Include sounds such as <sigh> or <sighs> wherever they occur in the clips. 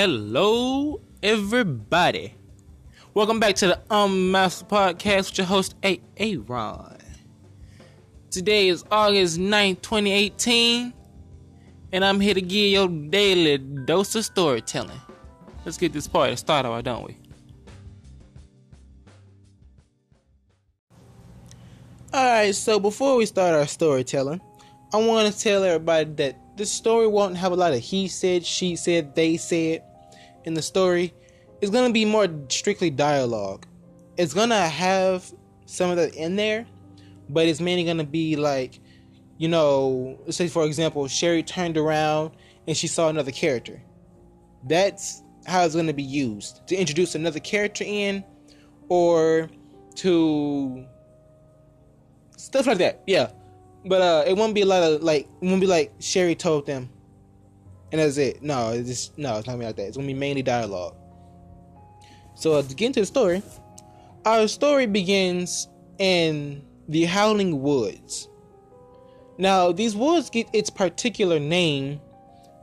Hello, everybody. Welcome back to the um Unmasked Podcast with your host, A. A. Ron. Today is August 9th, 2018, and I'm here to give you your daily dose of storytelling. Let's get this party started, why don't we? Alright, so before we start our storytelling, I want to tell everybody that this story won't have a lot of he said, she said, they said in the story. It's going to be more strictly dialogue. It's going to have some of that in there, but it's mainly going to be like, you know, say for example, Sherry turned around and she saw another character. That's how it's going to be used to introduce another character in or to stuff like that. Yeah. But uh, it won't be a lot of like it won't be like Sherry told them, and that's it. No, it's just no, it's not gonna be like that. It's gonna be mainly dialogue. So uh, to get into the story, our story begins in the Howling Woods. Now, these woods get its particular name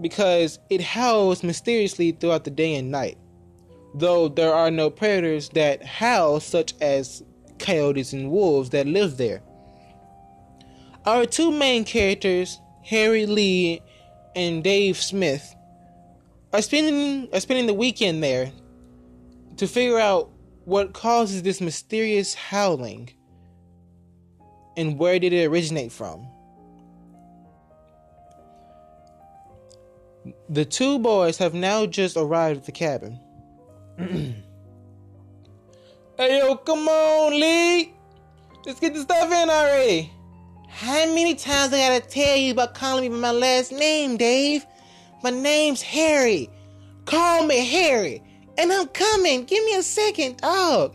because it howls mysteriously throughout the day and night. Though there are no predators that howl, such as coyotes and wolves, that live there. Our two main characters, Harry Lee and Dave Smith, are spending are spending the weekend there to figure out what causes this mysterious howling and where did it originate from. The two boys have now just arrived at the cabin. <clears throat> hey yo, come on, Lee! Let's get the stuff in already! How many times I gotta tell you about calling me by my last name, Dave? My name's Harry. Call me Harry. And I'm coming. Give me a second, dog.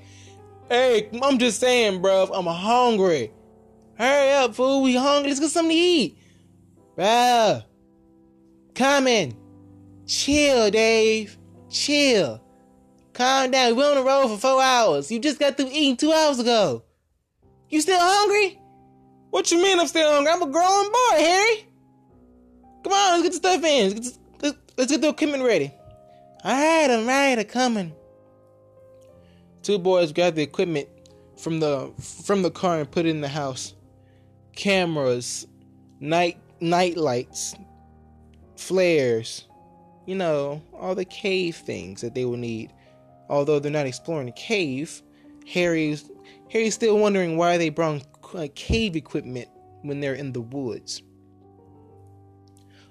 Hey, I'm just saying, bro. I'm hungry. Hurry up, fool. We hungry. Let's get something to eat. Bro. Coming. Chill, Dave. Chill. Calm down. We're on the road for four hours. You just got through eating two hours ago. You still hungry? What you mean I'm still hungry? I'm a grown boy, Harry. Come on, let's get the stuff in. Let's get, the, let's get the equipment ready. All right, I'm right. I'm coming. Two boys grabbed the equipment from the from the car and put it in the house. Cameras, night night lights, flares, you know, all the cave things that they will need. Although they're not exploring the cave, Harry's Harry's still wondering why they brought uh, cave equipment when they're in the woods.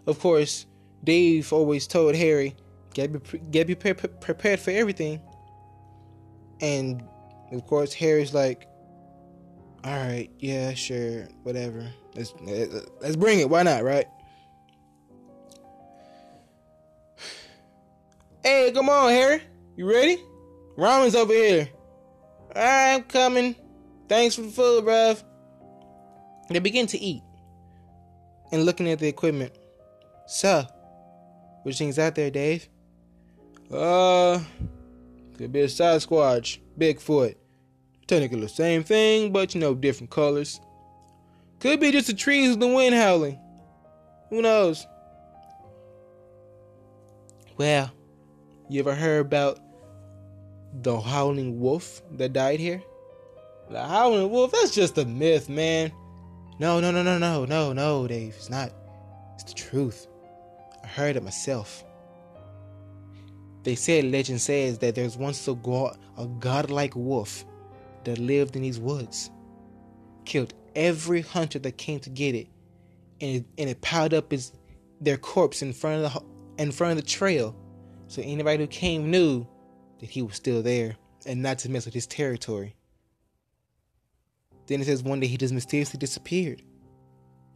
Of course, Dave always told Harry, "Get be, get be pre- prepared for everything." And of course, Harry's like, "All right, yeah, sure, whatever. Let's let's bring it. Why not, right?" <sighs> Hey, come on, Harry. You ready? Ramen's over here. I'm coming. Thanks for the food, bruv. They begin to eat and looking at the equipment. So, which thing's out there, Dave? Uh, could be a Sasquatch, Bigfoot. Technically the same thing, but you know, different colors. Could be just the trees with the wind howling. Who knows? Well, you ever heard about the howling wolf that died here? The howling wolf, that's just a myth, man. No, no, no, no, no, no, no, Dave. It's not. It's the truth. I heard it myself. They said, legend says that there's once a, god, a godlike wolf that lived in these woods. Killed every hunter that came to get it. And it, and it piled up his, their corpse in front of the in front of the trail. So anybody who came knew that he was still there and not to mess with his territory. Then it says one day he just mysteriously disappeared.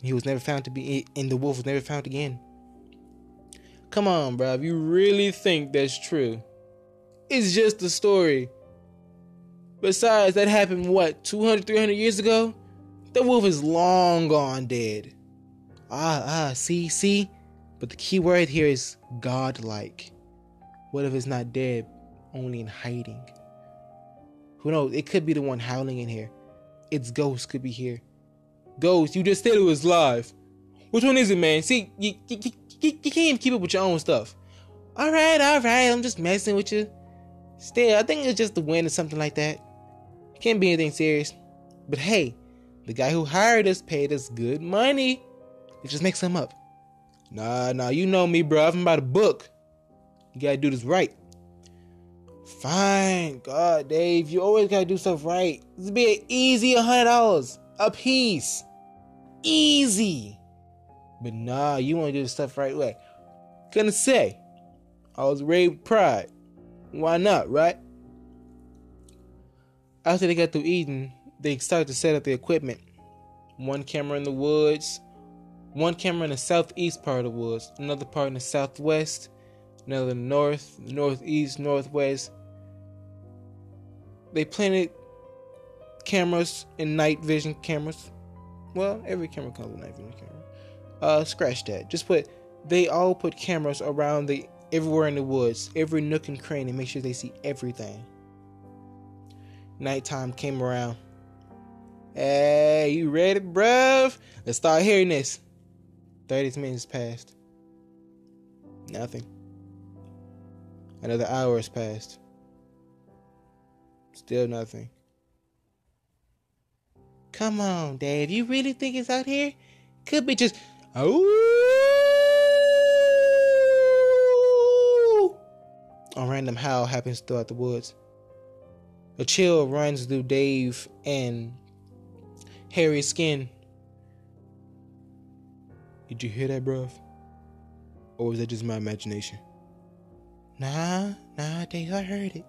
He was never found to be, and the wolf was never found again. Come on, bro. If you really think that's true, it's just a story. Besides, that happened, what, 200, 300 years ago? The wolf is long gone dead. Ah, ah, see, see? But the key word here is godlike. What if it's not dead, only in hiding? Who knows? It could be the one howling in here. Its ghost could be here. Ghost, you just said it was live. Which one is it, man? See, you, you, you, you can't even keep up with your own stuff. All right, all right, I'm just messing with you. Still, I think it's just the wind or something like that. Can't be anything serious. But hey, the guy who hired us paid us good money. It just makes him up. Nah, nah, you know me, bro. I'm about a book. You gotta do this right. Fine. God, Dave, you always gotta do stuff right. This would be an easy $100 a piece. Easy. But nah, you wanna do the stuff right way. Gonna say, I was raised pride. Why not, right? After they got through eating, they started to set up the equipment. One camera in the woods, one camera in the southeast part of the woods, another part in the southwest, another north, northeast, northwest. They planted cameras and night vision cameras. Well, every camera comes with night vision camera. Uh, scratch that. Just put. They all put cameras around the everywhere in the woods, every nook and cranny, make sure they see everything. Nighttime came around. Hey, you ready, bruv? Let's start hearing this. 30 minutes passed. Nothing. Another hour has passed. Still nothing. Come on, Dave. You really think it's out here? Could be just. Oh! A random howl happens throughout the woods. A chill runs through Dave and Harry's skin. Did you hear that, bruv? Or was that just my imagination? Nah, nah, Dave, I heard it.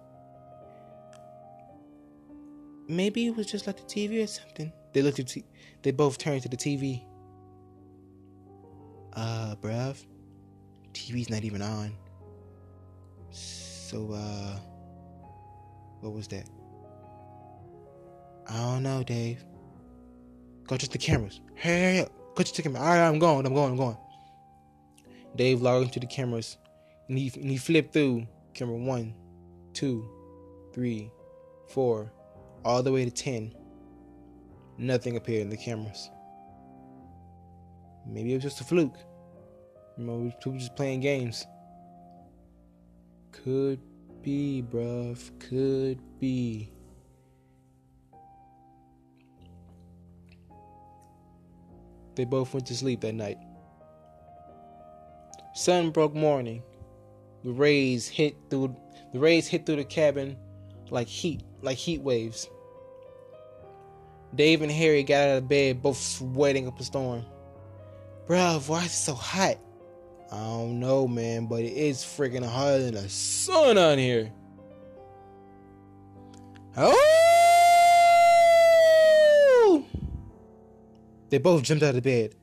Maybe it was just like the TV or something. They looked at t- they both turned to the TV. Uh, bruv, TV's not even on. So, uh, what was that? I don't know, Dave. Go check the cameras. Hey, hey. Go check the camera. All right, I'm going. I'm going. I'm going. Dave logged into the cameras, and he and he flipped through camera one, two, three, four, all the way to ten. Nothing appeared in the cameras. Maybe it was just a fluke. You know, people just playing games. Could be, bruv. Could be. They both went to sleep that night. Sun broke morning. The rays hit through the rays hit through the cabin like heat, like heat waves. Dave and Harry got out of bed, both sweating up a storm. Bruh, why is it so hot? I don't know, man, but it is freaking hotter than the sun on here. Oh! They both jumped out of bed.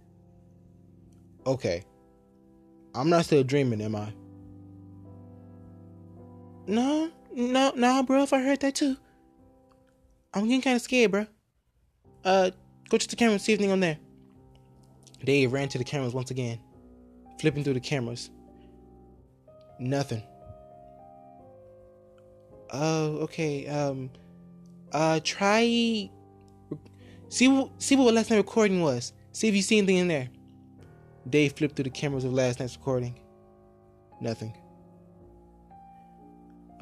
Okay. I'm not still dreaming, am I? No, no, no, bro. If I heard that too, I'm getting kind of scared, bro. Uh, go to the camera, see if anything on there. Dave ran to the cameras once again flipping through the cameras. Nothing. Oh, okay. Um, uh, try see what see what last night recording was. See if you see anything in there. Dave flipped through the cameras of last night's recording. Nothing.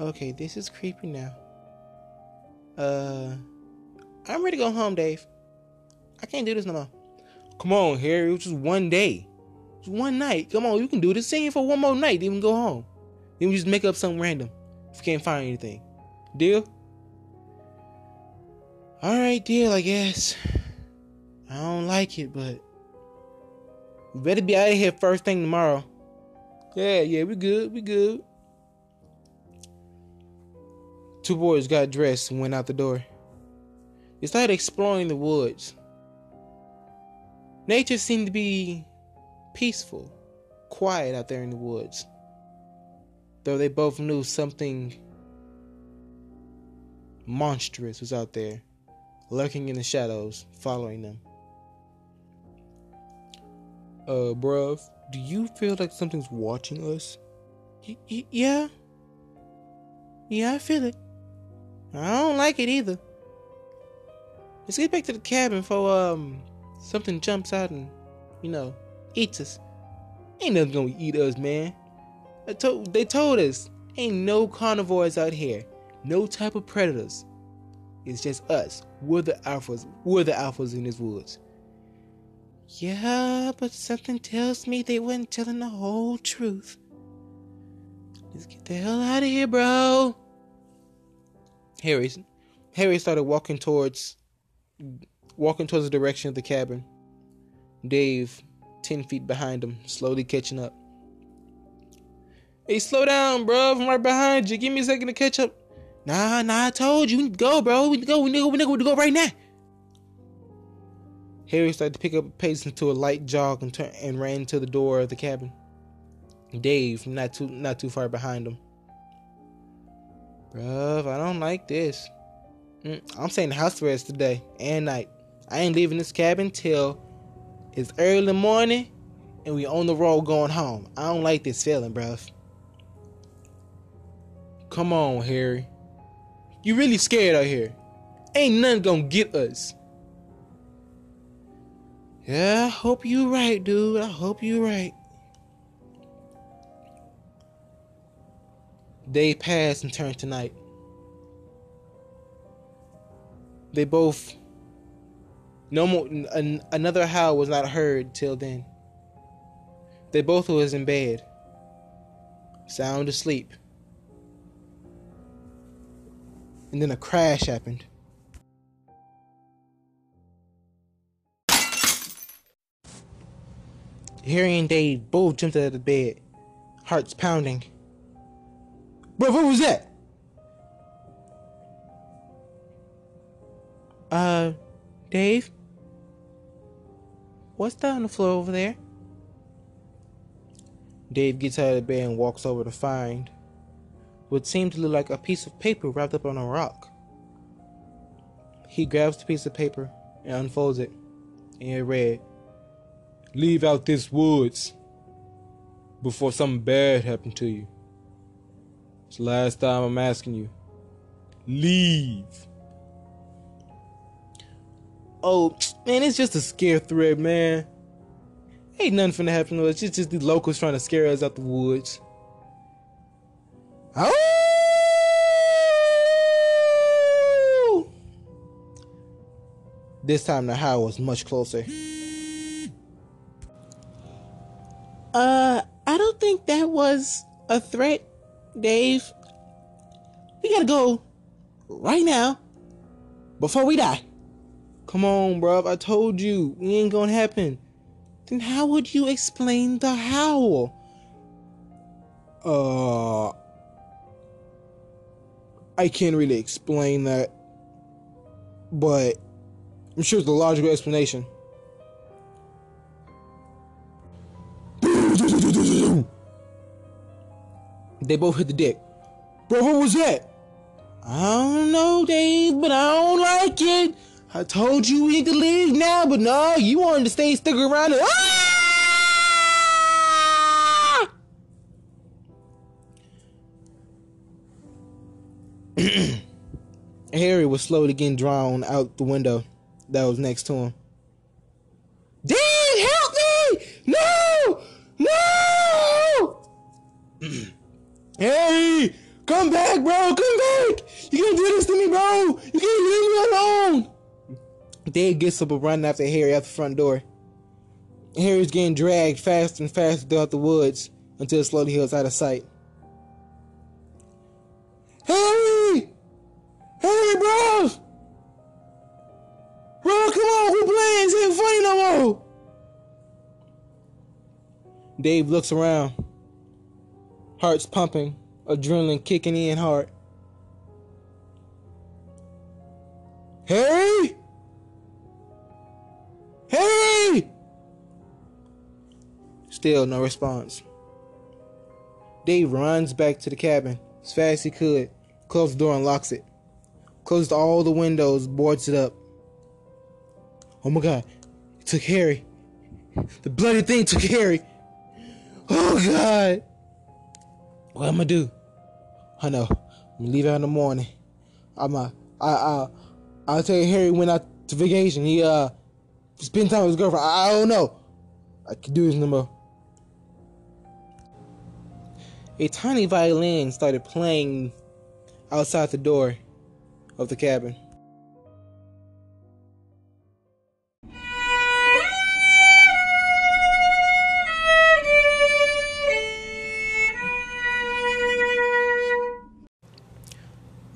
Okay, this is creepy now. Uh, I'm ready to go home, Dave. I can't do this no more. Come on, Harry. It was just one day. Just one night. Come on, you can do this. It for one more night. Then we go home. Then we just make up something random if you can't find anything. Deal? Alright, deal, I guess. I don't like it, but we better be out of here first thing tomorrow. Yeah, yeah, we good, we good. Two boys got dressed and went out the door. They started exploring the woods. Nature seemed to be peaceful, quiet out there in the woods. Though they both knew something monstrous was out there, lurking in the shadows, following them. Uh, bruv, do you feel like something's watching us? Y- y- yeah. Yeah, I feel it. I don't like it either. Let's get back to the cabin before um something jumps out and, you know, eats us. Ain't nothing gonna eat us, man. I told they told us ain't no carnivores out here, no type of predators. It's just us. We're the alphas. We're the alphas in these woods. Yeah, but something tells me they weren't telling the whole truth. Let's get the hell out of here, bro. Harry, Harry started walking towards, walking towards the direction of the cabin. Dave, ten feet behind him, slowly catching up. Hey, slow down, bro. I'm right behind you. Give me a second to catch up. Nah, nah, I told you. We need to go, bro. We need to go. We need to go. We need to go, right now. Harry started to pick up pace into a light jog and, turn, and ran to the door of the cabin. Dave, not too not too far behind him. Bruv, I don't like this. Mm, I'm saying the house arrest today and night. I ain't leaving this cabin till it's early morning and we on the road going home. I don't like this feeling, bruv. Come on, Harry. You really scared out here. Ain't nothing gonna get us. Yeah, I hope you right, dude. I hope you right. Day passed and turned to night. They both. No more. An, another howl was not heard till then. They both was in bed, sound asleep. And then a crash happened. Harry and Dave both jumped out of the bed, hearts pounding. Bro, what was that? Uh, Dave? What's that on the floor over there? Dave gets out of the bed and walks over to find what seemed to look like a piece of paper wrapped up on a rock. He grabs the piece of paper and unfolds it, and it read, Leave out this woods before something bad happened to you. It's the last time I'm asking you. Leave. Oh, man, it's just a scare threat, man. Ain't nothing finna happen to us. It's just the locals trying to scare us out the woods. Oh! This time the howl was much closer. Uh, I don't think that was a threat, Dave. We gotta go right now before we die. Come on, bruv. I told you it ain't gonna happen. Then how would you explain the howl? Uh, I can't really explain that, but I'm sure it's a logical explanation. <laughs> They both hit the deck. Bro, what was that? I don't know, Dave, but I don't like it. I told you we need to leave now, but no, you wanted to stay stick around and ah! <clears throat> Harry was slowly getting drawn out the window that was next to him. Dad, help me! No! No! <clears throat> Harry! Come back, bro! Come back! You can't do this to me, bro! You can't leave me alone! Dave gets up and runs after Harry out the front door. Harry's getting dragged faster and faster throughout the woods until slowly he was out of sight. Harry! Harry, bro! Bro, come on, we're playing. This ain't funny no more. Dave looks around, heart's pumping, adrenaline kicking in hard. Harry! Harry! Still no response. Dave runs back to the cabin as fast as he could, closes the door and locks it. Closes all the windows, boards it up. Oh my god, it took Harry. The bloody thing took Harry. Oh god. What am I do? I know. I'm gonna leave out in the morning. I'm uh, I I I'll tell you Harry went out to vacation. He uh spend time with his girlfriend. I, I don't know. I can do this no more. a tiny violin started playing outside the door of the cabin.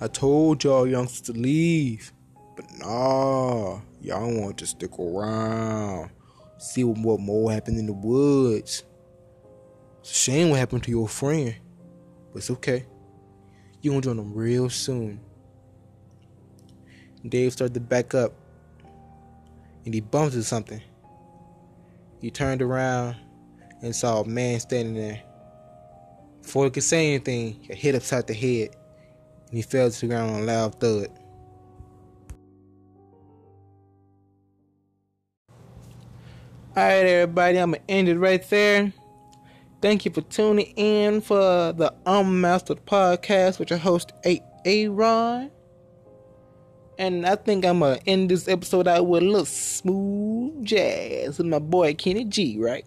I told y'all youngsters to leave, but nah, y'all want to stick around, see what, more happened in the woods. It's a shame what happened to your friend, but it's okay. You gonna join them real soon. Dave started to back up, and he bumped into something. He turned around and saw a man standing there. Before he could say anything, he hit upside the head and he fell to the ground on a loud thud. Alright, everybody, I'm gonna end it right there. Thank you for tuning in for the Unmastered Podcast with your host, A. Aaron. And I think I'm gonna end this episode out with a little smooth jazz with my boy Kenny G, right?